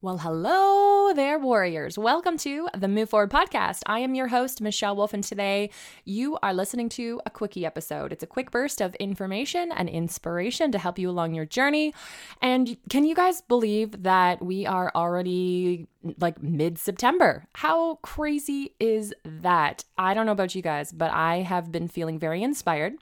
Well, hello there, warriors. Welcome to the Move Forward podcast. I am your host, Michelle Wolf, and today you are listening to a quickie episode. It's a quick burst of information and inspiration to help you along your journey. And can you guys believe that we are already like mid September? How crazy is that? I don't know about you guys, but I have been feeling very inspired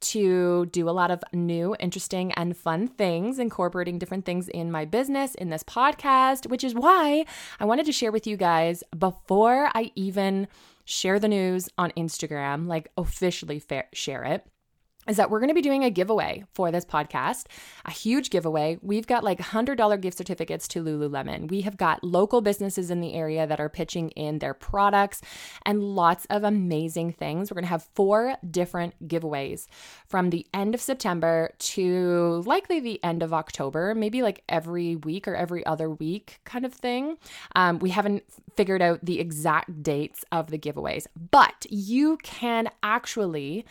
to do a lot of new, interesting, and fun things, incorporating different things in my business, in this podcast, which is why I wanted to share with you guys before I even share the news on Instagram, like officially share it is that we're going to be doing a giveaway for this podcast, a huge giveaway. We've got like $100 gift certificates to Lululemon. We have got local businesses in the area that are pitching in their products and lots of amazing things. We're going to have four different giveaways from the end of September to likely the end of October, maybe like every week or every other week kind of thing. Um, we haven't figured out the exact dates of the giveaways, but you can actually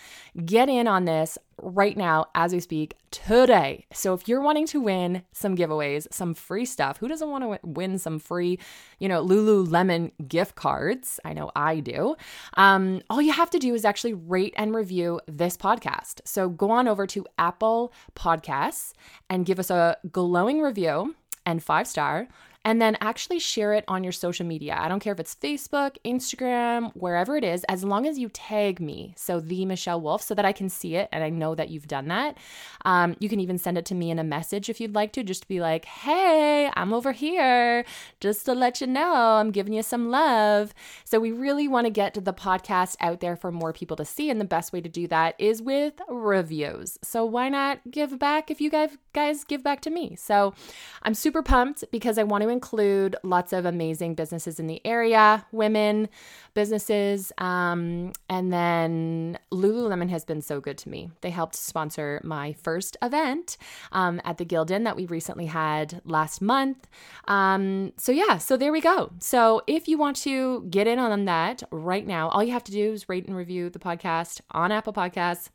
get in on this this right now as we speak today. So if you're wanting to win some giveaways, some free stuff, who doesn't want to win some free, you know, Lululemon gift cards? I know I do. Um, all you have to do is actually rate and review this podcast. So go on over to Apple Podcasts and give us a glowing review and five star and then actually share it on your social media. I don't care if it's Facebook, Instagram, wherever it is, as long as you tag me, so the Michelle Wolf, so that I can see it and I know that you've done that. Um, you can even send it to me in a message if you'd like to, just to be like, hey, I'm over here, just to let you know I'm giving you some love. So we really want to get the podcast out there for more people to see, and the best way to do that is with reviews. So why not give back if you guys guys give back to me? So I'm super pumped because I want to include lots of amazing businesses in the area, women businesses. Um, and then Lululemon has been so good to me. They helped sponsor my first event um, at the Gildan that we recently had last month. Um, so, yeah, so there we go. So, if you want to get in on that right now, all you have to do is rate and review the podcast on Apple Podcasts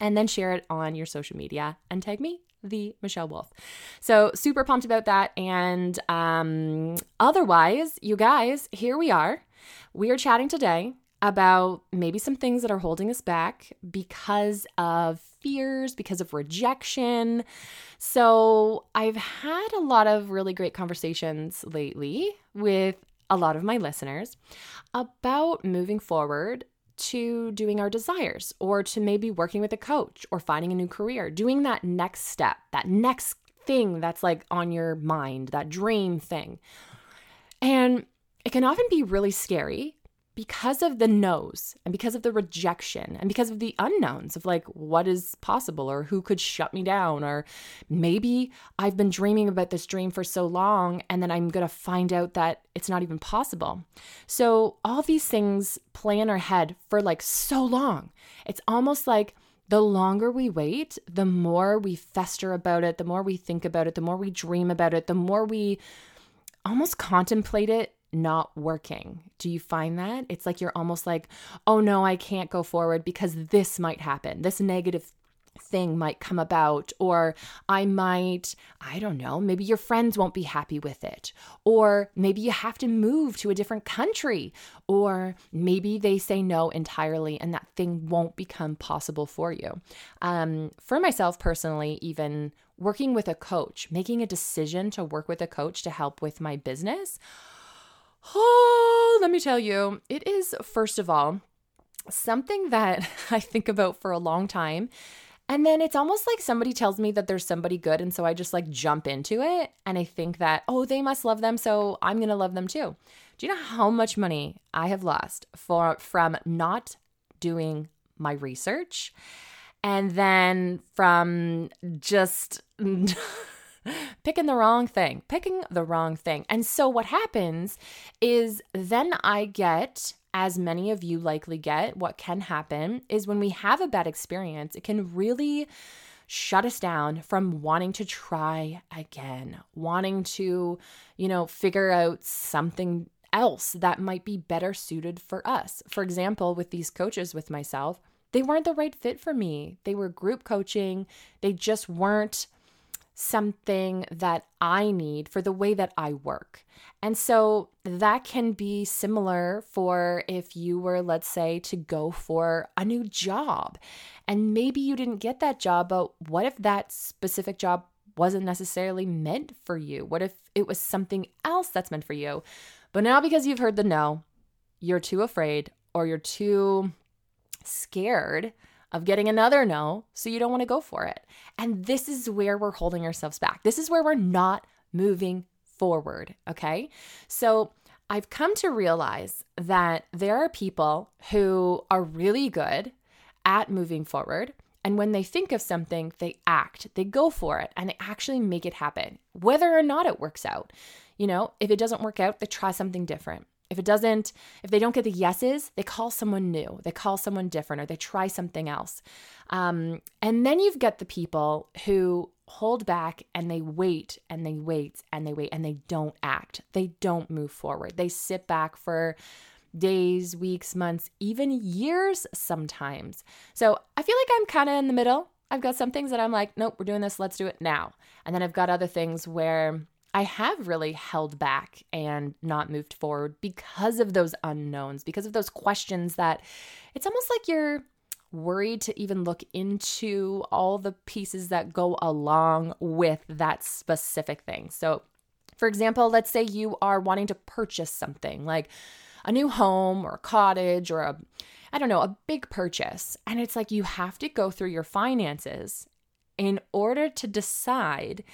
and then share it on your social media and tag me the Michelle Wolf. So super pumped about that. And um, otherwise, you guys, here we are. We are chatting today about maybe some things that are holding us back because of fears, because of rejection. So I've had a lot of really great conversations lately with a lot of my listeners about moving forward to doing our desires or to maybe working with a coach or finding a new career, doing that next step, that next thing that's like on your mind, that dream thing. And it can often be really scary because of the no's and because of the rejection and because of the unknowns of like what is possible or who could shut me down or maybe I've been dreaming about this dream for so long and then I'm going to find out that it's not even possible. So all these things play in our head for like so long. It's almost like the longer we wait, the more we fester about it, the more we think about it, the more we dream about it, the more we almost contemplate it not working. Do you find that? It's like you're almost like, oh no, I can't go forward because this might happen. This negative thing might come about, or I might, I don't know, maybe your friends won't be happy with it, or maybe you have to move to a different country, or maybe they say no entirely and that thing won't become possible for you. Um, for myself personally, even working with a coach, making a decision to work with a coach to help with my business me tell you, it is, first of all, something that I think about for a long time. And then it's almost like somebody tells me that there's somebody good. And so I just like jump into it. And I think that, oh, they must love them. So I'm going to love them too. Do you know how much money I have lost for, from not doing my research? And then from just. picking the wrong thing, picking the wrong thing. And so what happens is then I get as many of you likely get, what can happen is when we have a bad experience, it can really shut us down from wanting to try again, wanting to, you know, figure out something else that might be better suited for us. For example, with these coaches with myself, they weren't the right fit for me. They were group coaching, they just weren't something that I need for the way that I work. And so that can be similar for if you were, let's say, to go for a new job. And maybe you didn't get that job, but what if that specific job wasn't necessarily meant for you? What if it was something else that's meant for you? But now, because you've heard the no, you're too afraid or you're too scared of getting another no, so you don't want to go for it. And this is where we're holding ourselves back. This is where we're not moving forward. Okay. So I've come to realize that there are people who are really good at moving forward. And when they think of something, they act, they go for it, and they actually make it happen, whether or not it works out. You know, if it doesn't work out, they try something different. If it doesn't, if they don't get the yeses, they call someone new, they call someone different, or they try something else. Um, and then you've got the people who hold back and they wait and they wait and they wait and they don't act. They don't move forward. They sit back for days, weeks, months, even years sometimes. So I feel like I'm kind of in the middle. I've got some things that I'm like, nope, we're doing this, let's do it now. And then I've got other things where I have really held back and not moved forward because of those unknowns, because of those questions that it's almost like you're worried to even look into all the pieces that go along with that specific thing. So, for example, let's say you are wanting to purchase something like a new home or a cottage or a I don't know, a big purchase. And it's like you have to go through your finances in order to decide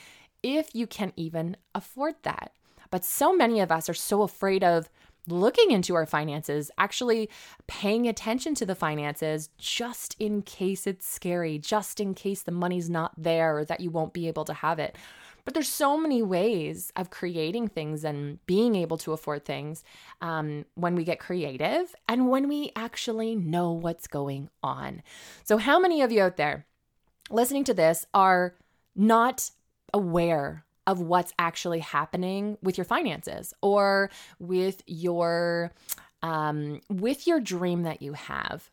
if you can even afford that. But so many of us are so afraid of looking into our finances, actually paying attention to the finances just in case it's scary, just in case the money's not there or that you won't be able to have it. But there's so many ways of creating things and being able to afford things um, when we get creative and when we actually know what's going on. So, how many of you out there listening to this are not aware of what's actually happening with your finances or with your um, with your dream that you have.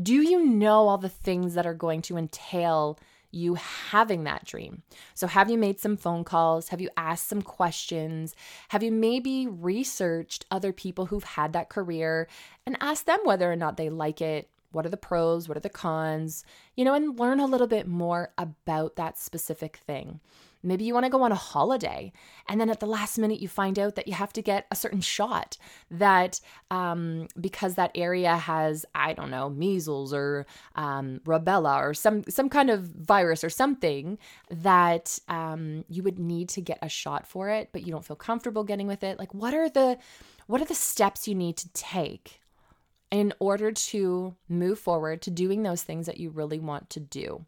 Do you know all the things that are going to entail you having that dream? So have you made some phone calls? Have you asked some questions? Have you maybe researched other people who've had that career and asked them whether or not they like it? What are the pros? What are the cons? You know and learn a little bit more about that specific thing Maybe you want to go on a holiday, and then at the last minute you find out that you have to get a certain shot that um, because that area has I don't know measles or um, rubella or some some kind of virus or something that um, you would need to get a shot for it, but you don't feel comfortable getting with it. Like what are the what are the steps you need to take in order to move forward to doing those things that you really want to do?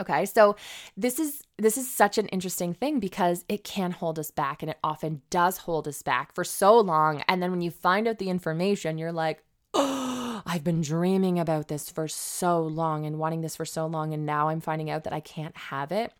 Okay, so this is this is such an interesting thing because it can hold us back and it often does hold us back for so long and then when you find out the information you're like, "Oh, I've been dreaming about this for so long and wanting this for so long and now I'm finding out that I can't have it."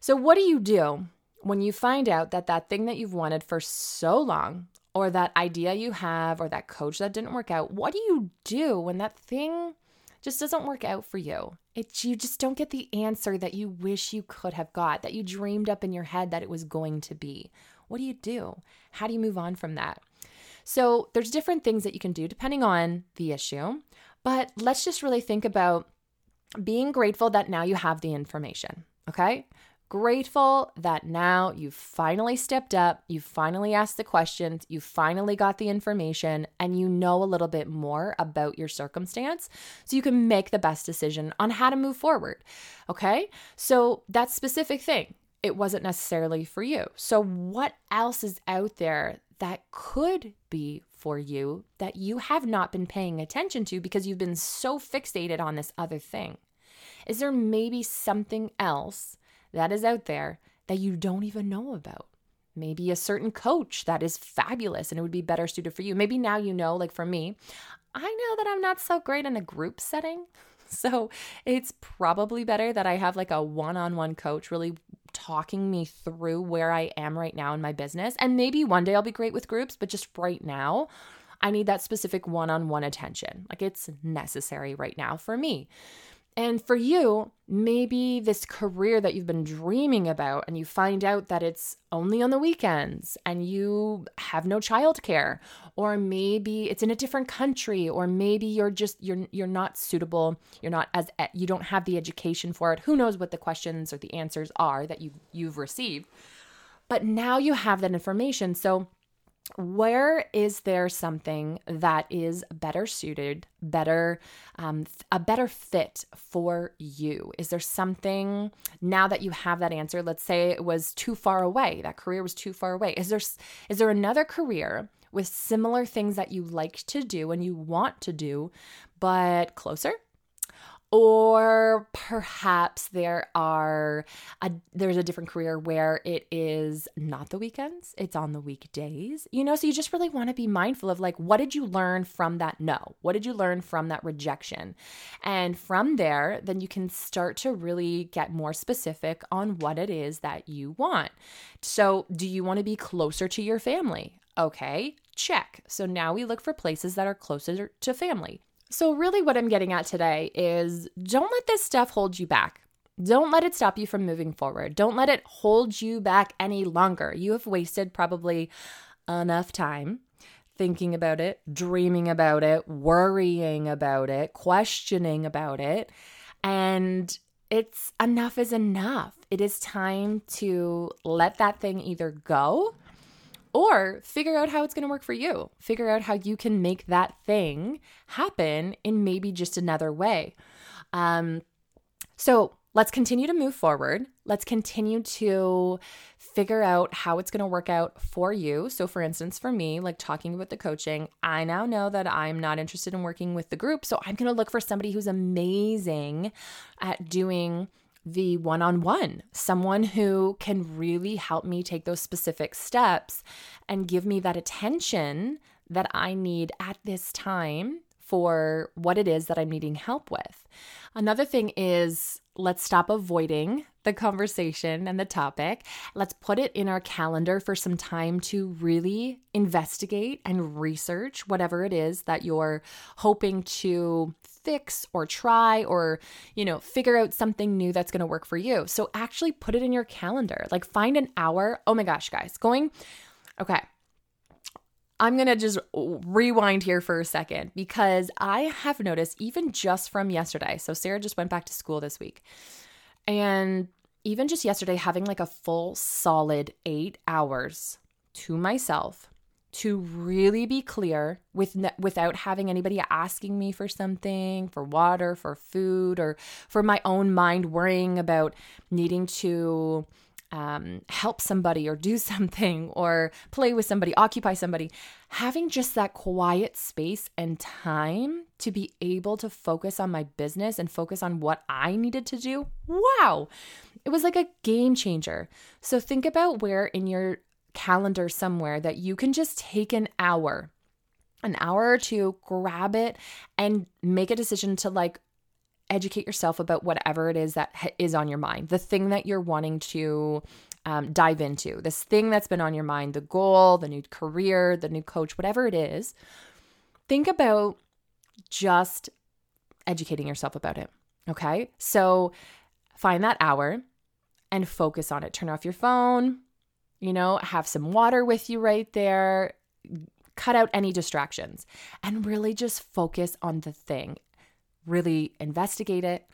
So what do you do when you find out that that thing that you've wanted for so long or that idea you have or that coach that didn't work out, what do you do when that thing just doesn't work out for you. It you just don't get the answer that you wish you could have got, that you dreamed up in your head that it was going to be. What do you do? How do you move on from that? So, there's different things that you can do depending on the issue, but let's just really think about being grateful that now you have the information, okay? Grateful that now you've finally stepped up, you've finally asked the questions, you finally got the information, and you know a little bit more about your circumstance so you can make the best decision on how to move forward. Okay? So, that specific thing, it wasn't necessarily for you. So, what else is out there that could be for you that you have not been paying attention to because you've been so fixated on this other thing? Is there maybe something else that is out there that you don't even know about. Maybe a certain coach that is fabulous and it would be better suited for you. Maybe now you know, like for me, I know that I'm not so great in a group setting. So it's probably better that I have like a one on one coach really talking me through where I am right now in my business. And maybe one day I'll be great with groups, but just right now, I need that specific one on one attention. Like it's necessary right now for me. And for you, maybe this career that you've been dreaming about and you find out that it's only on the weekends and you have no childcare or maybe it's in a different country or maybe you're just you're you're not suitable, you're not as you don't have the education for it. Who knows what the questions or the answers are that you you've received. But now you have that information. So where is there something that is better suited better um, a better fit for you? Is there something now that you have that answer let's say it was too far away that career was too far away is there is there another career with similar things that you like to do and you want to do but closer or perhaps there are a, there's a different career where it is not the weekends it's on the weekdays you know? So you just really want to be mindful of like what did you learn from that no? What did you learn from that rejection? And from there then you can start to really get more specific on what it is that you want. So do you want to be closer to your family? Okay check. So now we look for places that are closer to family so, really, what I'm getting at today is don't let this stuff hold you back. Don't let it stop you from moving forward. Don't let it hold you back any longer. You have wasted probably enough time thinking about it, dreaming about it, worrying about it, questioning about it. And it's enough is enough. It is time to let that thing either go or figure out how it's going to work for you. Figure out how you can make that thing happen in maybe just another way. Um, so let's continue to move forward. Let's continue to figure out how it's going to work out for you. So, for instance, for me, like talking about the coaching, I now know that I'm not interested in working with the group. So, I'm going to look for somebody who's amazing at doing the one on one, someone who can really help me take those specific steps and give me that attention that I need at this time for what it is that I'm needing help with. Another thing is let's stop avoiding the conversation and the topic. Let's put it in our calendar for some time to really investigate and research whatever it is that you're hoping to fix or try or, you know, figure out something new that's going to work for you. So actually put it in your calendar. Like find an hour. Oh my gosh, guys, going, okay. I'm going to just rewind here for a second because I have noticed, even just from yesterday. So, Sarah just went back to school this week. And even just yesterday, having like a full solid eight hours to myself to really be clear with without having anybody asking me for something for water for food or for my own mind worrying about needing to um, help somebody or do something or play with somebody occupy somebody. Having just that quiet space and time to be able to focus on my business and focus on what i needed to do wow it was like a game changer. So think about where in your calendar somewhere that you can just take an hour, an hour or two, grab it and make a decision to like educate yourself about whatever it is that is on your mind, the thing that you're wanting to um, dive into, this thing that's been on your mind, the goal, the new career, the new coach, whatever it is. Think about just educating yourself about it. Okay. So find that hour and focus on it. Turn off your phone, you know, have some water with you right there, cut out any distractions, and really just focus on the thing. Really investigate it,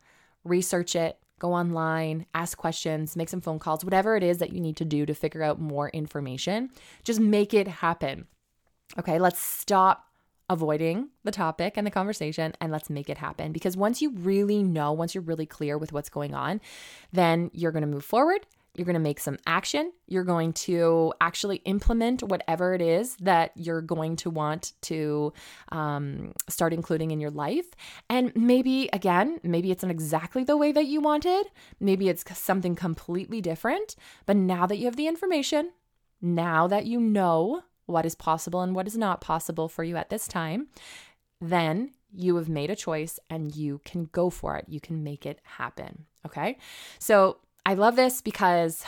research it, go online, ask questions, make some phone calls, whatever it is that you need to do to figure out more information. Just make it happen. Okay, let's stop avoiding the topic and the conversation and let's make it happen. Because once you really know, once you're really clear with what's going on, then you're going to move forward you're going to make some action. You're going to actually implement whatever it is that you're going to want to um, start including in your life. And maybe, again, maybe it's not exactly the way that you wanted. Maybe it's something completely different. But now that you have the information, now that you know what is possible and what is not possible for you at this time, then you have made a choice and you can go for it. You can make it happen. Okay. So I love this because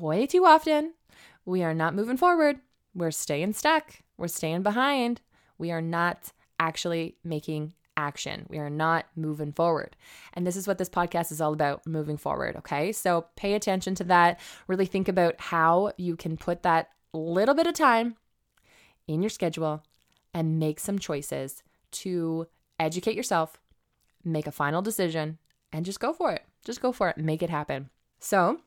way too often we are not moving forward. We're staying stuck. We're staying behind. We are not actually making action. We are not moving forward. And this is what this podcast is all about moving forward. Okay. So pay attention to that. Really think about how you can put that little bit of time in your schedule and make some choices to educate yourself, make a final decision, and just go for it. Just go for it. Make it happen. So,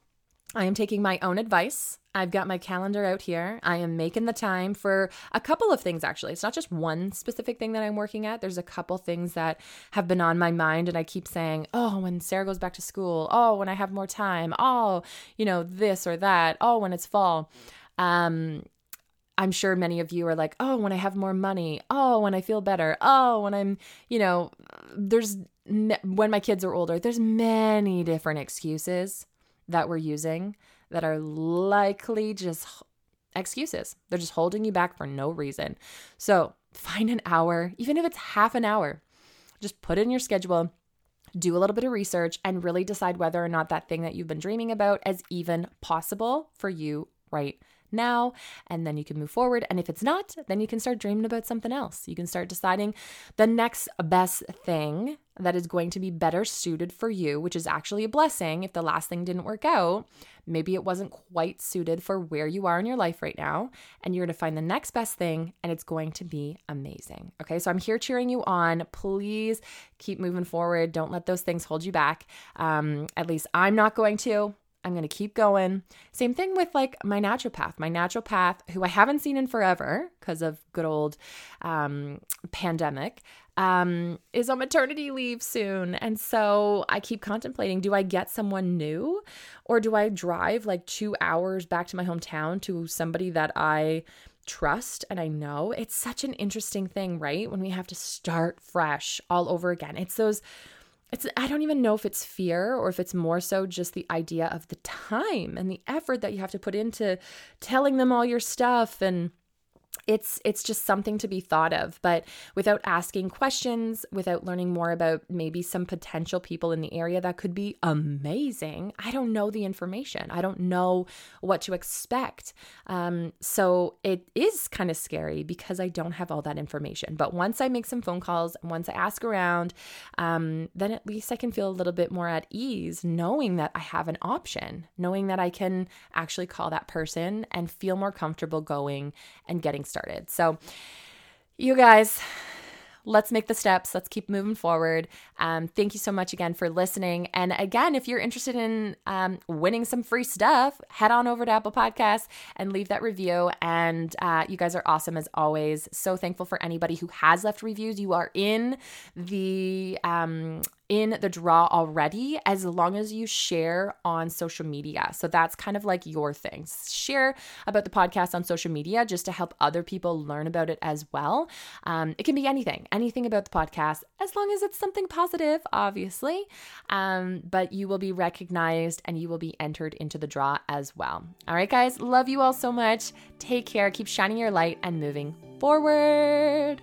I am taking my own advice. I've got my calendar out here. I am making the time for a couple of things, actually. It's not just one specific thing that I'm working at. There's a couple things that have been on my mind, and I keep saying, oh, when Sarah goes back to school, oh, when I have more time, oh, you know, this or that, oh, when it's fall. Um, I'm sure many of you are like, oh, when I have more money, oh, when I feel better, oh, when I'm, you know, there's when my kids are older, there's many different excuses that we're using that are likely just excuses. They're just holding you back for no reason. So find an hour, even if it's half an hour, just put it in your schedule. Do a little bit of research and really decide whether or not that thing that you've been dreaming about is even possible for you right now and then you can move forward. And if it's not then you can start dreaming about something else. You can start deciding the next best thing that is going to be better suited for you which is actually a blessing. If the last thing didn't work out maybe it wasn't quite suited for where you are in your life right now and you're going to find the next best thing and it's going to be amazing. Okay so i'm here cheering you on. Please keep moving forward. Don't let those things hold you back. Um, at least i'm not going to I'm going to keep going. Same thing with like my naturopath. My naturopath, who I haven't seen in forever because of good old um, pandemic, um, is on maternity leave soon. And so I keep contemplating do I get someone new or do I drive like two hours back to my hometown to somebody that I trust and I know? It's such an interesting thing, right? When we have to start fresh all over again. It's those it's I don't even know if it's fear or if it's more so just the idea of the time and the effort that you have to put into telling them all your stuff and it's it's just something to be thought of but without asking questions without learning more about maybe some potential people in the area that could be amazing. I don't know the information. I don't know what to expect. Um, so it is kind of scary because i don't have all that information. But once i make some phone calls and once i ask around um, then at least i can feel a little bit more at ease knowing that i have an option knowing that i can actually call that person and feel more comfortable going and getting started. So, you guys, let's make the steps. Let's keep moving forward. Um, thank you so much again for listening. And again, if you're interested in um, winning some free stuff, head on over to Apple Podcasts and leave that review. And uh, you guys are awesome as always. So thankful for anybody who has left reviews. You are in the um, in the draw already as long as you share on social media. So that's kind of like your thing. Share about the podcast on social media just to help other people learn about it as well. Um, it can be anything, anything about the podcast, as long as it's something positive, obviously. Um, but you will be recognized and you will be entered into the draw as well. All right, guys, love you all so much. Take care, keep shining your light and moving forward.